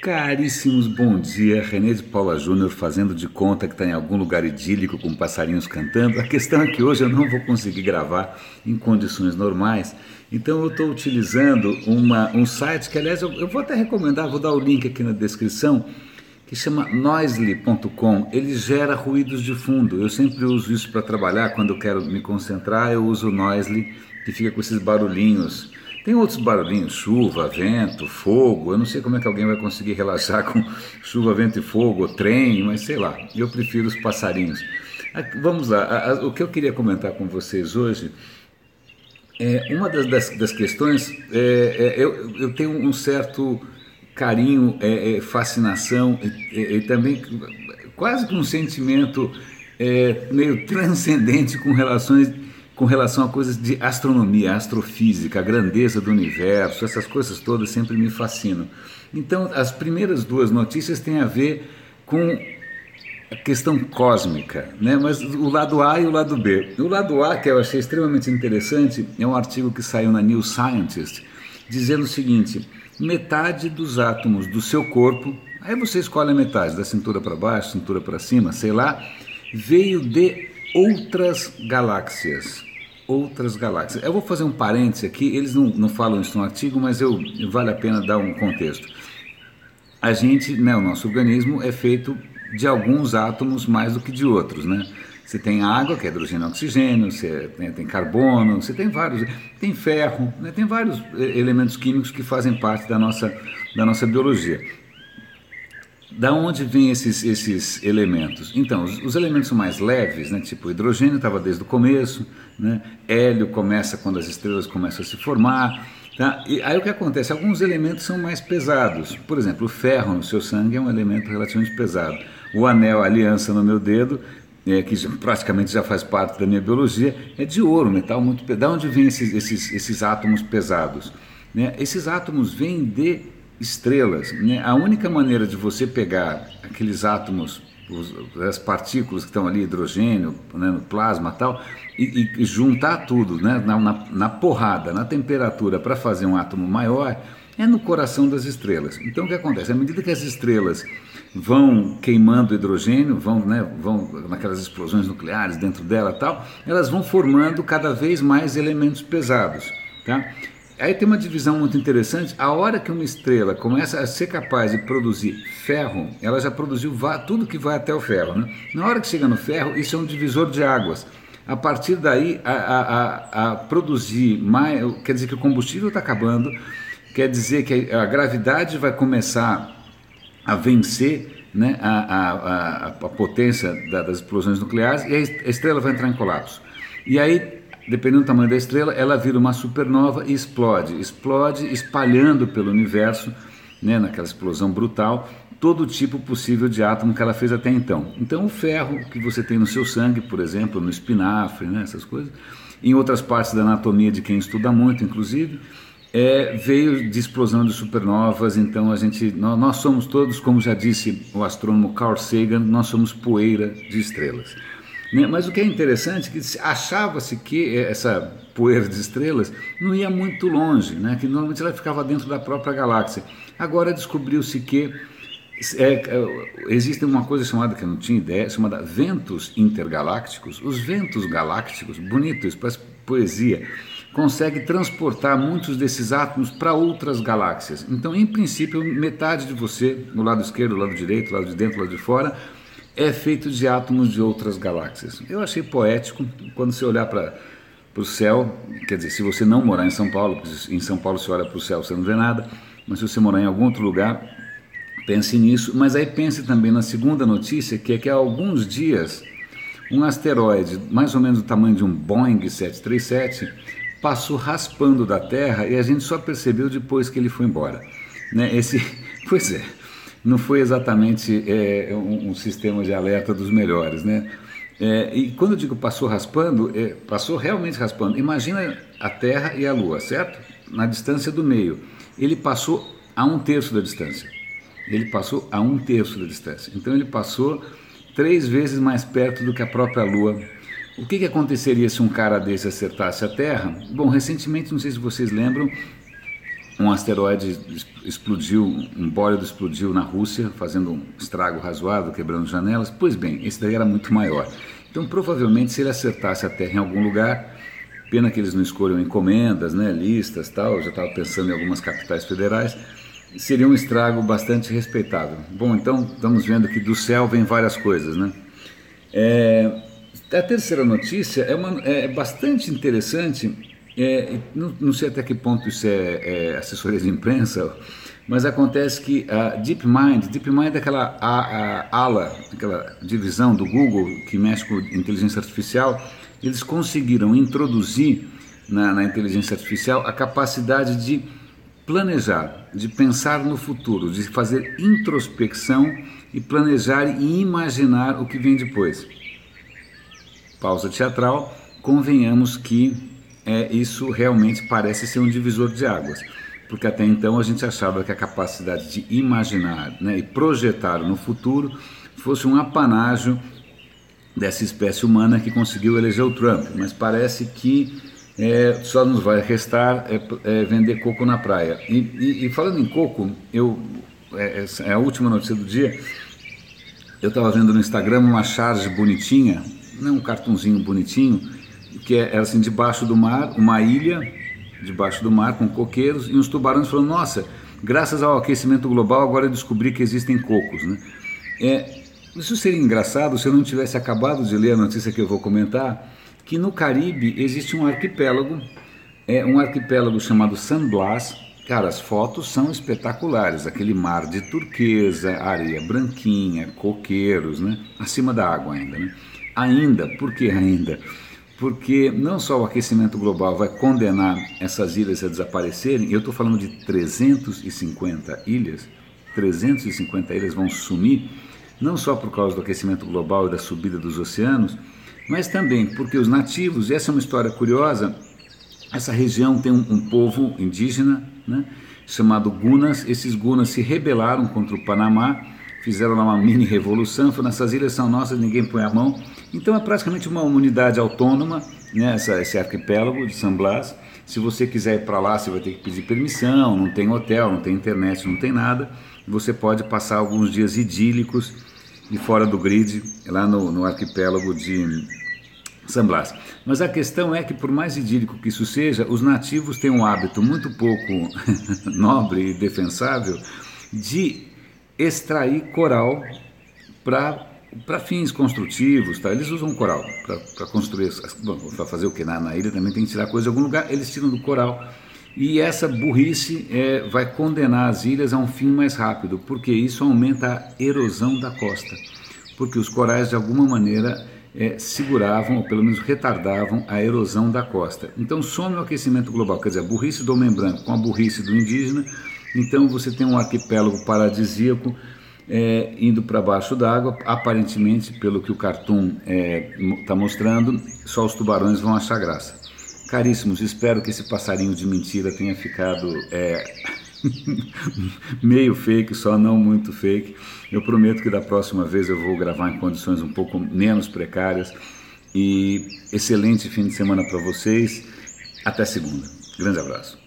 Caríssimos, bom dia. René de Paula Júnior fazendo de conta que está em algum lugar idílico com passarinhos cantando. A questão é que hoje eu não vou conseguir gravar em condições normais, então eu estou utilizando uma, um site que, aliás, eu, eu, vou até recomendar, vou dar o link aqui na descrição, que chama noisely.com. Ele gera ruídos de fundo. Eu sempre uso isso para trabalhar, quando eu quero me concentrar, eu uso o Noisely, que fica com esses barulhinhos tem outros barulhinhos, chuva, vento, fogo. Eu não sei como é que alguém vai conseguir relaxar com chuva, vento e fogo, trem, mas sei lá. Eu prefiro os passarinhos. Vamos lá. O que eu queria comentar com vocês hoje é uma das, das, das questões. É, é, eu, eu tenho um certo carinho, é, é fascinação e, e, também quase que um sentimento é, meio transcendente com relações com relação a coisas de astronomia, astrofísica, a grandeza do universo, essas coisas todas sempre me fascinam. Então, as primeiras duas notícias têm a ver com a questão cósmica, né? mas o lado A e o lado B. O lado A, que eu achei extremamente interessante, é um artigo que saiu na New Scientist, dizendo o seguinte: metade dos átomos do seu corpo, aí você escolhe a metade, da cintura para baixo, cintura para cima, sei lá, veio de outras galáxias outras galáxias. Eu vou fazer um parêntese aqui, eles não, não falam isso no artigo, mas eu, vale a pena dar um contexto. A gente, né, o nosso organismo é feito de alguns átomos mais do que de outros, né? Você tem água, que é hidrogênio e oxigênio, você tem, tem, carbono, você tem vários, tem ferro, né? tem vários eh, elementos químicos que fazem parte da nossa, da nossa biologia. Da onde vêm esses, esses elementos? Então, os, os elementos mais leves, né, tipo hidrogênio estava desde o começo, né, hélio começa quando as estrelas começam a se formar. Tá? E aí o que acontece? Alguns elementos são mais pesados. Por exemplo, o ferro no seu sangue é um elemento relativamente pesado. O anel, a aliança no meu dedo, é, que praticamente já faz parte da minha biologia, é de ouro, metal muito pesado. Da onde vêm esses, esses, esses átomos pesados? Né? Esses átomos vêm de estrelas. Né? A única maneira de você pegar aqueles átomos, os, as partículas que estão ali, hidrogênio, né, no plasma tal, e, e juntar tudo né, na, na, na porrada, na temperatura, para fazer um átomo maior, é no coração das estrelas. Então o que acontece? À medida que as estrelas vão queimando hidrogênio, vão, né, vão naquelas explosões nucleares dentro dela tal, elas vão formando cada vez mais elementos pesados. Tá? Aí tem uma divisão muito interessante. A hora que uma estrela começa a ser capaz de produzir ferro, ela já produziu tudo que vai até o ferro. Né? Na hora que chega no ferro, isso é um divisor de águas. A partir daí, a, a, a produzir mais, quer dizer que o combustível está acabando, quer dizer que a gravidade vai começar a vencer né, a, a, a, potência das explosões nucleares e a estrela vai entrar em colapso. E aí dependendo do tamanho da estrela, ela vira uma supernova e explode. Explode espalhando pelo universo, né, naquela explosão brutal, todo tipo possível de átomo que ela fez até então. Então, o ferro que você tem no seu sangue, por exemplo, no espinafre, né, essas coisas, em outras partes da anatomia de quem estuda muito, inclusive, é, veio de explosão de supernovas. Então, a gente, nós, nós somos todos, como já disse o astrônomo Carl Sagan, nós somos poeira de estrelas. Né? Mas o que é interessante é que achava-se que essa poeira de estrelas não ia muito longe, né? que normalmente ela ficava dentro da própria galáxia. Agora descobriu-se que é, é, existe uma coisa chamada, que eu não tinha ideia, chamada ventos intergalácticos. Os ventos galácticos, bonito isso, parece poesia, consegue transportar muitos desses átomos para outras galáxias. Então, em princípio, metade de você, no lado esquerdo, no lado direito, no lado de dentro, no lado de fora, é feito de átomos de outras galáxias. Eu achei poético quando você olhar para o céu, quer dizer, se você não morar em São Paulo, porque em São Paulo você olha para o céu, você não vê nada, mas se você morar em algum outro lugar, pense nisso. Mas aí pense também na segunda notícia, que é que há alguns dias um asteroide, mais ou menos do tamanho de um Boeing 737, passou raspando da Terra e a gente só percebeu depois que ele foi embora. Né? Esse, pois é, não foi exatamente é, um, um, sistema de alerta dos melhores, né? É, e quando eu digo passou raspando, é, passou realmente raspando. Imagina a Terra e a Lua, certo? Na distância do meio. Ele passou a um terço da distância. Ele passou a um terço da distância. Então ele passou três vezes mais perto do que a própria Lua. O que, que aconteceria se um cara desse acertasse a Terra? Bom, recentemente, não sei se vocês lembram, um asteroide explodiu, um bólido explodiu na Rússia, fazendo um estrago razoável, quebrando janelas. Pois bem, esse daí era muito maior. Então, provavelmente, se ele acertasse a Terra em algum lugar, pena que eles não escolham encomendas, né, listas, tal. Eu já estava pensando em algumas capitais federais. Seria um estrago bastante respeitável. Bom, então estamos vendo que do céu vem várias coisas, né? É, a terceira notícia é, uma, é bastante interessante é, não, não, sei até que ponto isso é, é, assessoria de imprensa, mas acontece que a DeepMind, DeepMind é aquela a, a, ala, aquela divisão do Google que mexe com inteligência artificial, eles conseguiram introduzir na, na inteligência artificial a capacidade de planejar, de pensar no futuro, de fazer introspecção e planejar e imaginar o que vem depois. Pausa teatral, convenhamos que é, isso realmente parece ser um divisor de águas, porque até então a gente achava que a capacidade de imaginar né, e projetar no futuro fosse um apanágio dessa espécie humana que conseguiu eleger o Trump, mas parece que é, só nos vai restar é, é, vender coco na praia. E, e, e falando em coco, eu é, é a última notícia do dia. Eu estava vendo no Instagram uma charge bonitinha, né, um cartunzinho bonitinho que é, era assim, debaixo do mar, uma ilha debaixo do mar com coqueiros e os tubarões falando, nossa, graças ao aquecimento global agora eu descobri que existem cocos, né? É, isso seria engraçado se eu não tivesse acabado de ler a notícia que eu vou comentar, que no Caribe existe um arquipélago, é um arquipélago chamado San Blas. Cara, as fotos são espetaculares, aquele mar de turquesa, areia branquinha, coqueiros, né? Acima da água ainda, né? Ainda, por que ainda? Porque não só o aquecimento global vai condenar essas ilhas a desaparecerem, eu estou falando de 350 ilhas, 350 ilhas vão sumir, não só por causa do aquecimento global e da subida dos oceanos, mas também porque os nativos, e essa é uma história curiosa, essa região tem um, um povo indígena né, chamado Gunas, esses Gunas se rebelaram contra o Panamá fizeram lá uma mini revolução, falaram, essas ilhas são nossas, ninguém põe a mão. Então é praticamente uma unidade autônoma, né, essa, esse arquipélago de San Blas. Se você quiser ir para lá, você vai ter que pedir permissão, não tem hotel, não tem internet, não tem nada. Você pode passar alguns dias idílicos e fora do grid, lá no, no arquipélago de San Blas. Mas a questão é que, por mais idílico que isso seja, os nativos têm um hábito muito pouco nobre e defensável de extrair coral para fins construtivos, tá? Eles usam coral para construir, para fazer o que na, na, ilha também tem que tirar coisa de algum lugar, eles tiram do coral. E essa burrice é, vai condenar as ilhas a um fim mais rápido, porque isso aumenta a erosão da costa, porque os corais de alguma maneira é, seguravam ou pelo menos retardavam a erosão da costa. Então some o aquecimento global, quer dizer, a burrice do homem branco com a burrice do indígena então você tem um arquipélago paradisíaco é, indo para baixo d'água. Aparentemente, pelo que o cartoon está é, tá mostrando, só os tubarões vão achar graça. Caríssimos, espero que esse passarinho de mentira tenha ficado é, meio fake, só não muito fake. Eu prometo que da próxima vez eu vou gravar em condições um pouco menos precárias. E excelente fim de semana para vocês. Até segunda. Grande abraço.